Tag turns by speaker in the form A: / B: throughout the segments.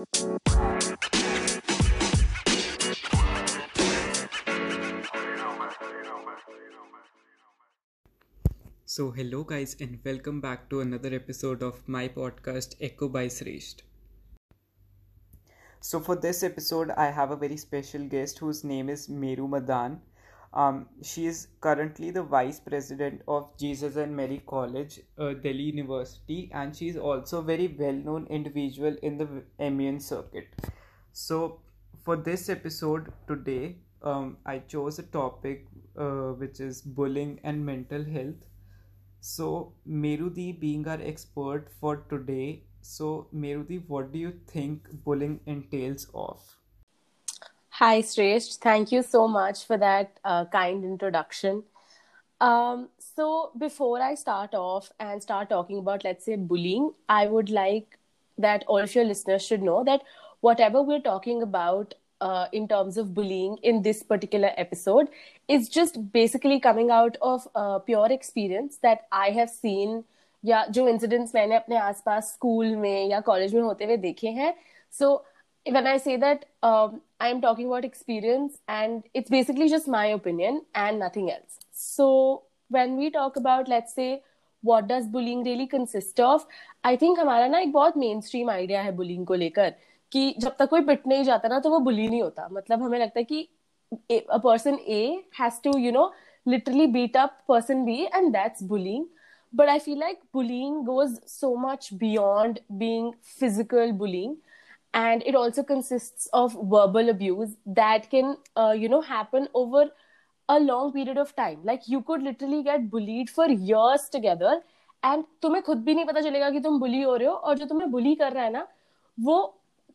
A: So, hello guys, and welcome back to another episode of my podcast Echo by Sresht. So, for this episode, I have a very special guest whose name is Meru Madan. Um, she is currently the vice president of Jesus and Mary College, uh, Delhi University, and she is also a very well known individual in the MUN circuit. So, for this episode today, um, I chose a topic uh, which is bullying and mental health. So, Merudi being our expert for today, so Merudi, what do you think bullying entails of?
B: Hi, Shreyas. Thank you so much for that uh, kind introduction. Um, so, before I start off and start talking about, let's say, bullying, I would like that all of your listeners should know that whatever we're talking about uh, in terms of bullying in this particular episode is just basically coming out of uh, pure experience that I have seen या जो incidents मैंने अपने आसपास school में या college में होते हुए देखे हैं सो when I say that, um, I'm talking about experience, and it's basically just my opinion and nothing else. So, when we talk about, let's say, what does bullying really consist of, I think हमारा ना एक बहुत main stream idea है bullying को लेकर कि जब तक कोई पिट नहीं जाता ना तो वो बुली नहीं होता मतलब हमें लगता है कि a person A has to, you know, literally beat up person B, and that's bullying. But I feel like bullying goes so much beyond being physical bullying, and it also consists of verbal abuse that can, uh, you know, happen over a long period of time. Like you could literally get bullied for years together, and तुम्हें खुद भी नहीं पता चलेगा कि तुम बुली हो रहे हो और जो तुम्हें बुली कर रहा है ना वो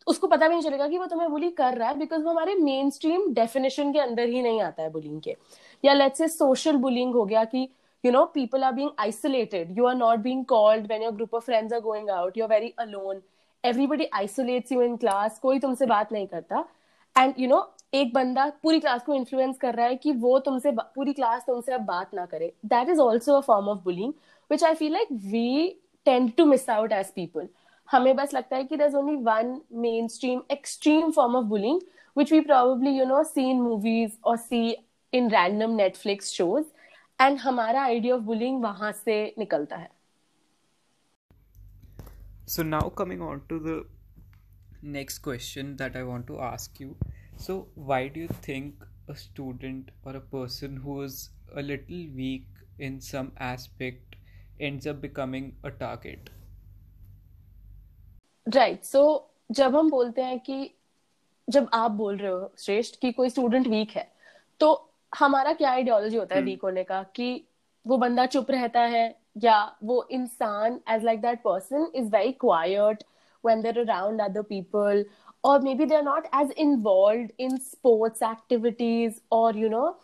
B: उसको पता भी नहीं चलेगा कि वो तुम्हें बुली कर रहा है बिकॉज वो हमारे मेन स्ट्रीम डेफिनेशन के अंदर ही नहीं आता है बुलिंग के या लेट्स से सोशल बुलिंग हो गया कि you know people are being isolated you are not being called when your group of friends are going out you're very alone Everybody isolates you in class कोई तुमसे बात नहीं करता। And you know एक बंदा पूरी क्लास को influence कर रहा है कि वो तुमसे पूरी क्लास तुमसे अब बात ना करे। That is also a form of bullying which I feel like we tend to miss out as people हमें बस लगता है कि there is only one mainstream extreme form of bullying which we probably you know see in movies और see in random Netflix shows and हमारा idea of bullying वहाँ से निकलता है।
A: So, now coming on to the next question that I want to ask you. So, why do you think a student or a person who is a little weak in some aspect ends up becoming a target?
B: Right so जब हम बोलते हैं कि जब आप बोल रहे हो श्रेष्ठ कि कोई स्टूडेंट वीक है तो हमारा क्या आइडियोलॉजी होता है वीक होने का कि वो बंदा चुप रहता है yeah wo insan as like that person is very quiet when they're around other people or maybe they're not as involved in sports activities or you know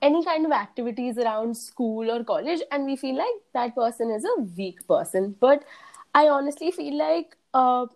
B: any kind of activities around school or college and we feel like that person is a weak person. But i honestly feel like uh,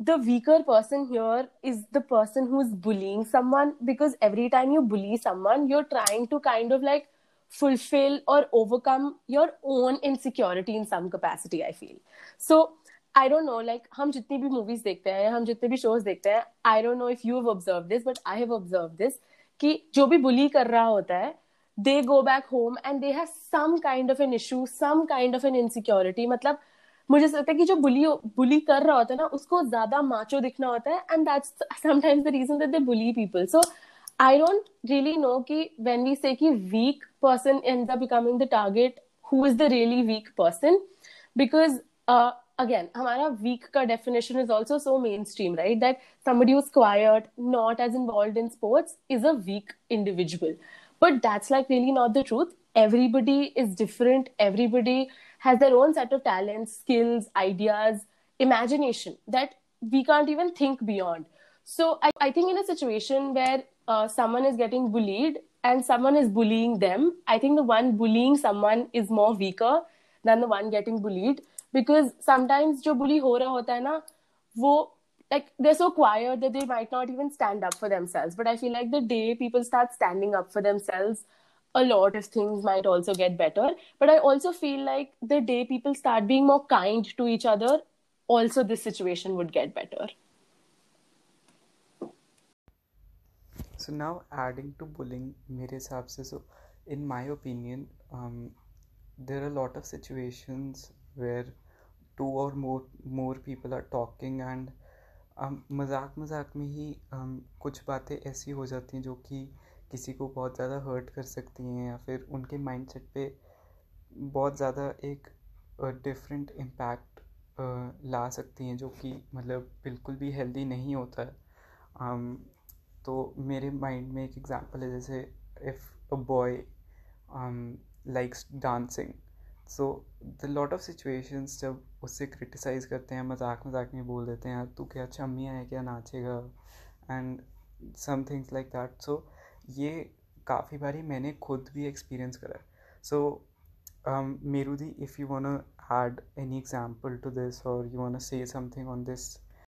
B: the weaker person here is the person who's bullying someone because every time you bully someone you're trying to kind of like fulfill or overcome your own insecurity in some capacity, i feel. So I don't know like हम जितनी भी movies देखते हैं, हम जितने भी shows देखते हैं I don't know if you have observe this but I have observe this कि जो भी बुली कर रहा होता है they go back home and they have some kind of an issue some kind of an insecurity मतलब मुझे लगता है कि जो बुली बुली कर रहा होता है ना, उसको ज़्यादा माचो दिखना होता है and that's sometimes the reason that they bully people so I don't really know ki when we say that weak person ends up becoming the target, who is the really weak person? Because uh, again, our weak ka definition is also so mainstream, right? That somebody who's quiet, not as involved in sports, is a weak individual. But that's like really not the truth. Everybody is different. Everybody has their own set of talents, skills, ideas, imagination that we can't even think beyond. So I, I think in a situation where uh, someone is getting bullied and someone is bullying them i think the one bullying someone is more weaker than the one getting bullied because sometimes जो bully हो रहा होता है ना वो like they're so quiet that they might not even stand up for themselves but i feel like the day people start standing up for themselves a lot of things might also get better but i also feel like the day people start being more kind to each other also this situation would get better
A: So now adding to bullying मेरे हिसाब से so in my opinion there are lot of situations where to और more more people are talking and मज़ाक मज़ाक में ही um, कुछ बातें ऐसी हो जाती हैं जो कि किसी को बहुत ज़्यादा हर्ट कर सकती हैं या फिर उनके माइंड सेट पर बहुत ज़्यादा एक डिफरेंट uh, इम्पैक्ट uh, ला सकती हैं जो कि मतलब बिल्कुल भी हेल्दी नहीं होता है। Um, तो मेरे माइंड में एक एग्जांपल है, जैसे if a boy likes dancing so the lot of situations जब उससे क्रिटिसाइज़ करते हैं, मज़ाक मज़ाक में बोल देते हैं, तू क्या चम्मिया है क्या, नाचेगा? And some things like that so ये काफ़ी बारी मैंने खुद भी एक्सपीरियंस करा so मेरूदी if you want add any example to this और you want say something on this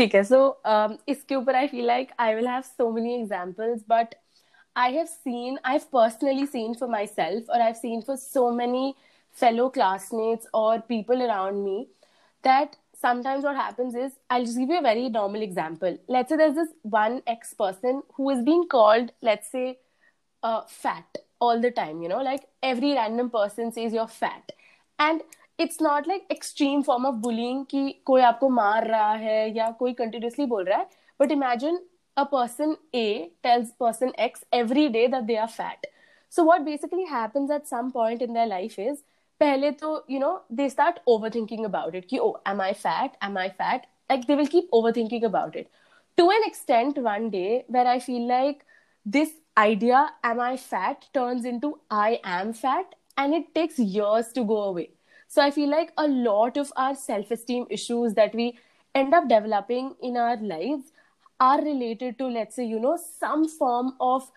B: ठीक है सो um, इसके ऊपर I feel like I will have so many examples but I have seen I have personally seen for my self और I have seen for so many fellow classmates or people around me that sometimes what happens is I'll just give you a very normal example. Let's say there's this one ex person who is being called, let's say, uh, fat all the time, you know, like every random person says you're fat. And it's not like extreme form of bullying कि कोई आपको मार रहा है या कोई continuously बोल रहा है but imagine a person A tells person X every day that they are fat so what basically happens at some point in their life is पहले तो you know they start overthinking about it कि ओ am I fat am I fat like they will keep overthinking about it to an extent one day where I feel like this idea, am I fat, turns into I am fat, and it takes years to go away. So I feel like a lot of our self esteem issues that we end up developing in our lives are related to, let's say, you know, some form of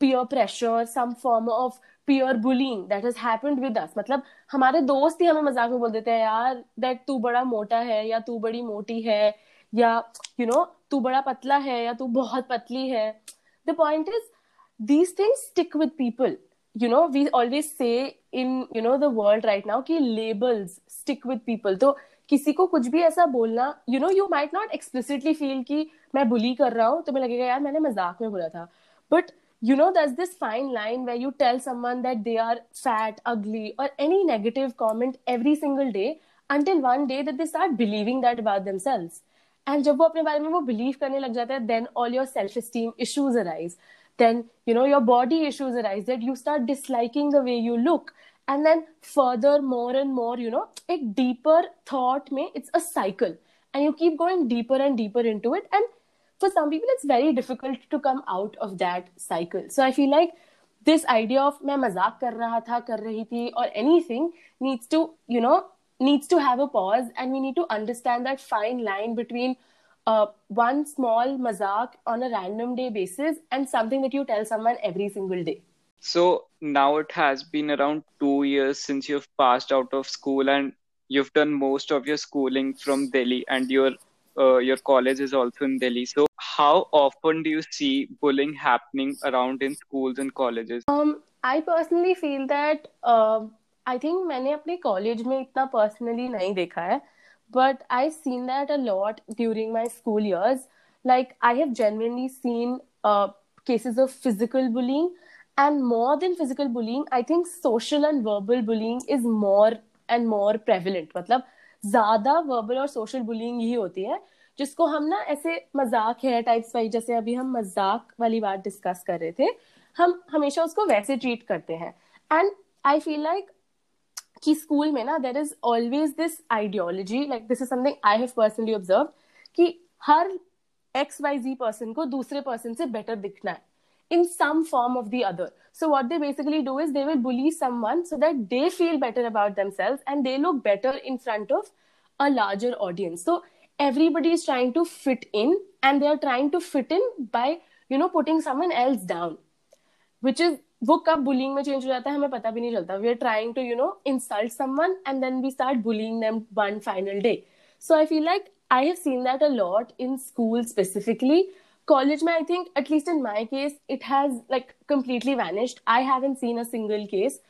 B: peer pressure, some form of peer bullying that has happened with us. मतलब हमारे दोस्त ही हमें मज़ाक में बोल देते हैं यार दैट तू बड़ा मोटा है या तू बड़ी मोटी है या यू नो तू बड़ा पतला है या तू बहुत पतली है the point is these things stick with people you know we always say in you know the world right now कि labels stick with people तो किसी को कुछ भी ऐसा बोलना you know you might not explicitly feel कि मैं बुली कर रहा हूँ तुम्हें लगेगा यार मैंने मज़ाक में बोला था but you know there's this fine line where you tell someone that they are fat ugly or any negative comment every single day until one day that they start believing that about themselves and जब वो अपने बारे में वो believe करने लग जाते हैं then all your self esteem issues arise then you know your body issues arise that you start disliking the way you look and then further more and more you know a deeper thought may it's a cycle and you keep going deeper and deeper into it and for some people it's very difficult to come out of that cycle so i feel like this idea of मैं मजाक कर रहा था कर रही थी or anything needs to you know needs to have a pause and we need to understand that fine line between uh, one small mazak on a random day basis and something that you tell someone every single day.
A: So now it has been around two years since you've passed out of school and you've done most of your schooling from Delhi and your uh, your college is also in Delhi. So how often do you see bullying happening around in schools and colleges?
B: Um, I personally feel that uh, I think मैंने अपने college में इतना personally नहीं देखा है But I've seen that a lot during my school years. Like, I have genuinely seen uh, cases of physical bullying, and more than physical bullying, I think social and verbal bullying is more and more prevalent. मतलब ज़्यादा verbal और social bullying ही होती है जिसको हम ना ऐसे मज़ाक है टाइप्स वाइज जैसे अभी हम मज़ाक वाली बात डिस्कस कर रहे थे हम हमेशा उसको वैसे ट्रीट करते हैं एंड आई फील लाइक कि स्कूल में ना there is always this ideology like this is something I have personally observe कि हर एक्स वाई जी पर्सन को दूसरे पर्सन से बेटर दिखना है in some form of the other so what they basically do is they will bully someone so that they feel better about themselves and they look better in front of a larger audience so everybody is trying to fit in and they are trying to fit in by you know putting someone else down which is वो कब bullying में change हो जाता है हमें पता भी नहीं चलता. We are trying to you know insult someone and then we start bullying them one final day so I feel like I have seen that a lot in school specifically college में I think at least in my case it has like completely vanished I have seen a single case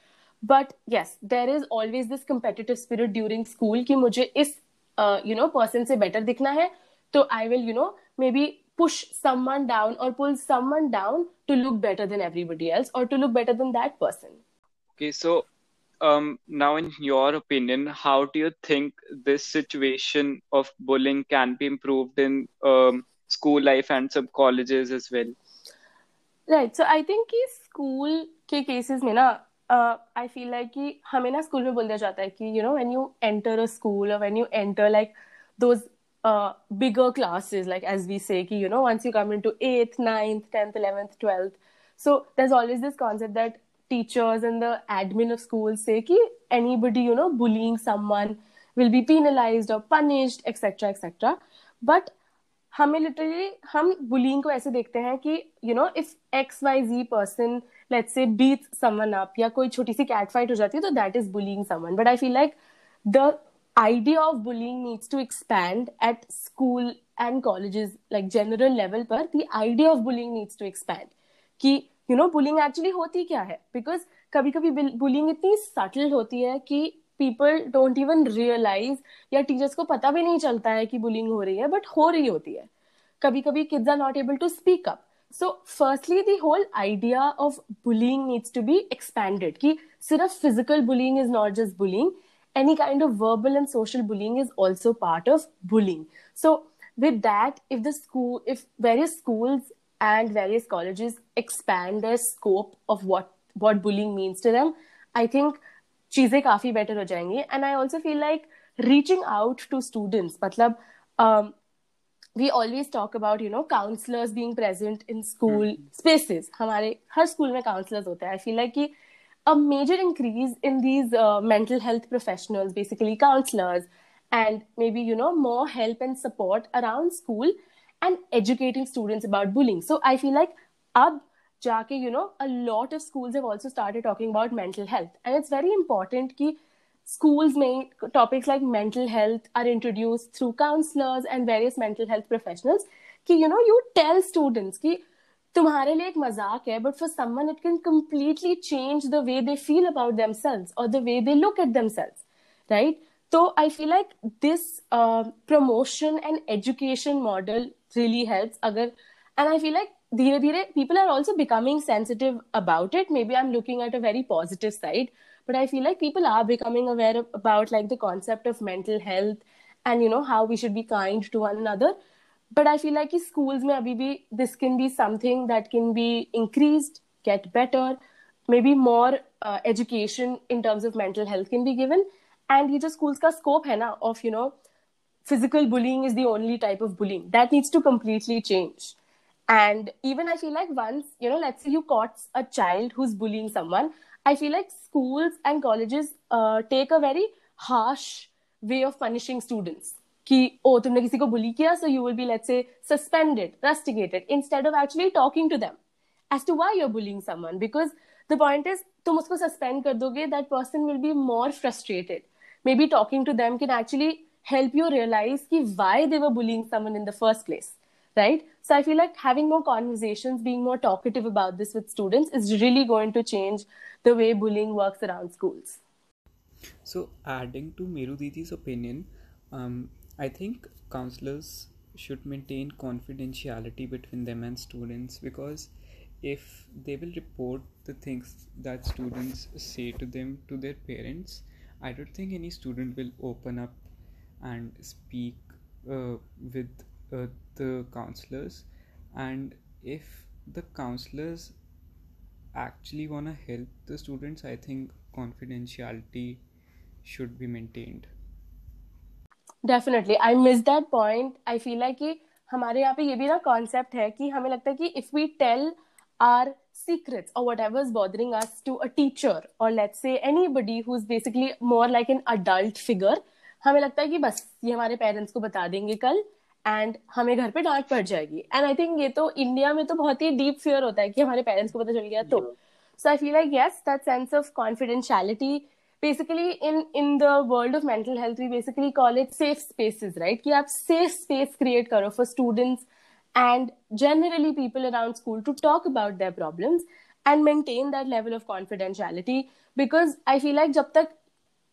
B: but yes there is always this competitive spirit during school कि मुझे इस you know person से better दिखना है. तो I will you know maybe push someone down or pull someone down to look better than everybody else or to look better than that person.
A: Okay, so um, now, in your opinion, how do you think this situation of bullying can be improved in um, school life and some colleges as well?
B: Right. So I think कि school के cases में ना uh, I feel like कि हमें ना school में बोल दिया जाता है कि you know when you enter a school or when you enter like those uh, bigger classes like as we say कि you know once you come into 8th 9th 10th 11th 12th so there's always this concept that teachers and the admin of schools say कि anybody you know bullying someone will be penalized or punished etc etc but हमें literally हम bullying को ऐसे देखते हैं कि you know if X Y Z person let's say beat someone up या कोई छोटी सी कैट फाइट हो जाती है तो that is bullying someone but I feel like the idea of bullying needs to expand at school and colleges, like, general level पर, the idea of bullying needs to expand. कि you know bullying actually होती क्या है? Because कभी कभी bullying इतनी subtle होती है कि पीपल डोंट इवन रियलाइज़ या टीचर्स को पता भी नहीं चलता है कि बुलिंग हो रही है बट हो रही होती है. कभी कभी kids are not able to speak up so firstly the whole idea of bullying needs to be expanded कि सिर्फ़ physical bullying is not just bullying any kind of verbal and social bullying is also part of bullying so with that if the school if various schools and various colleges expand their scope of what what bullying means to them i think चीजें काफी better हो जाएंगी and I also feel like reaching out to students मतलब we always talk about you know counsellors being present in school spaces हमारे हर school में counsellors होते हैं आई feel like कि a major increase in these uh, mental health professionals, basically counselors, and maybe, you know, more help and support around school and educating students about bullying. So I feel like ab jaake, you know, a lot of schools have also started talking about mental health. And it's very important that schools may topics like mental health are introduced through counselors and various mental health professionals. Ki, you know, you tell students ki, तुम्हारे लिए एक मजाक है but for someone it can completely change the way they feel about themselves और the way they look at themselves right तो I feel like this promotion and education model really help अगर and I feel like धीरे धीरे people are also becoming sensitive about it maybe I am looking at a very positive side but i feel like people are becoming aware about like the concept of mental health and you know how we should be kind to one another but i feel like schools bhi this can be something that can be increased get better maybe more uh, education in terms of mental health can be given. And ye jo schools ka scope hai na of you know physical bullying is the only type of bullying. That needs to completely change. And even i feel like once you know let's say you caught a child who's bullying someone i feel like schools and colleges uh, take a very harsh way of punishing students कि ओ तुमने किसी को bully किया so you will be let's say suspended rusticated instead of actually talking to them as to why you bullying someone because the point is तुम उसको suspend कर दोगे that person will be more frustrated maybe talking to them can actually help you realise कि why they were bullying someone in the first place right so I feel like having more conversations being more talkative about this with students is really going to change the way bullying works around schools
A: so adding to Meru didis opinion I think counselors should maintain confidentiality between them and students because if they will report the things that students say to them to their parents, I don't think any student will open up and speak uh, with uh, the counselors. And if the counselors actually want to help the students, I think confidentiality should be maintained.
B: Definitely I miss that point I feel like कि हमारे यहाँ पे ये भी ना concept है कि हमें लगता है कि if we tell our secrets or whatever is bothering us to a teacher or let's say anybody who's basically more like an adult figure हमें लगता है कि बस ये हमारे पेरेंट्स को बता देंगे कल एंड हमें घर पे डांट पड़ जाएगी। एंड आई थिंक ये तो इंडिया में तो बहुत ही डीप फियर होता है कि हमारे पेरेंट्स को पता चल गया तो। So I feel like yes that sense of confidentiality basically in in the world of mental health we basically call it safe spaces right? You have safe space create karo for students and generally people around school to talk about their problems and maintain that level of confidentiality. Because i feel like jab tak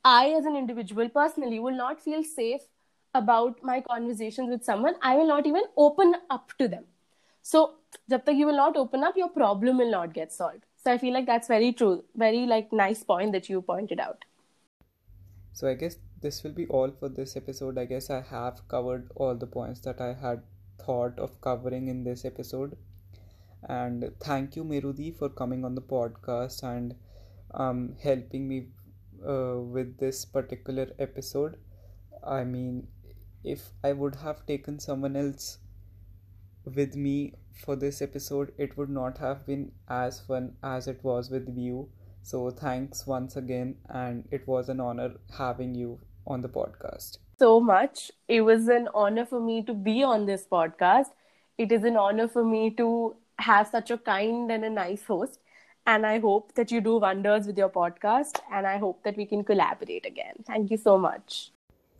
B: i as an individual personally will not feel safe about my conversations with someone i will not even open up to them. So jab tak you will not open up your problem will not get solved so i feel like that's very true very like nice point that you pointed out.
A: So i guess this will be all for this episode. I guess i have covered all the points that i had thought of covering in this episode. And thank you merudi for coming on the podcast and um, helping me uh, with this particular episode. I mean if i would have taken someone else with me for this episode, it would not have been as fun as it was with you. So, thanks once again, and it was an honor having you on the podcast.
B: So much. It was an honor for me to be on this podcast. It is an honor for me to have such a kind and a nice host. And I hope that you do wonders with your podcast. And I hope that we can collaborate again. Thank you so much.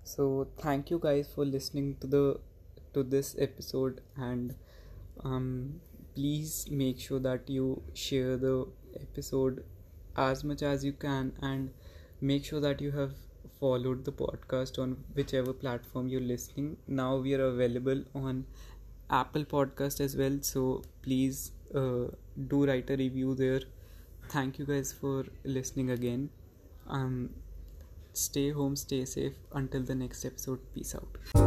A: So, thank you guys for listening to the to this episode and um, please make sure that you share the episode as much as you can and make sure that you have followed the podcast on whichever platform you're listening. Now we are available on apple podcast as well so please uh, do write a review there. Thank you guys for listening again. Um stay home stay safe. Until the next episode peace out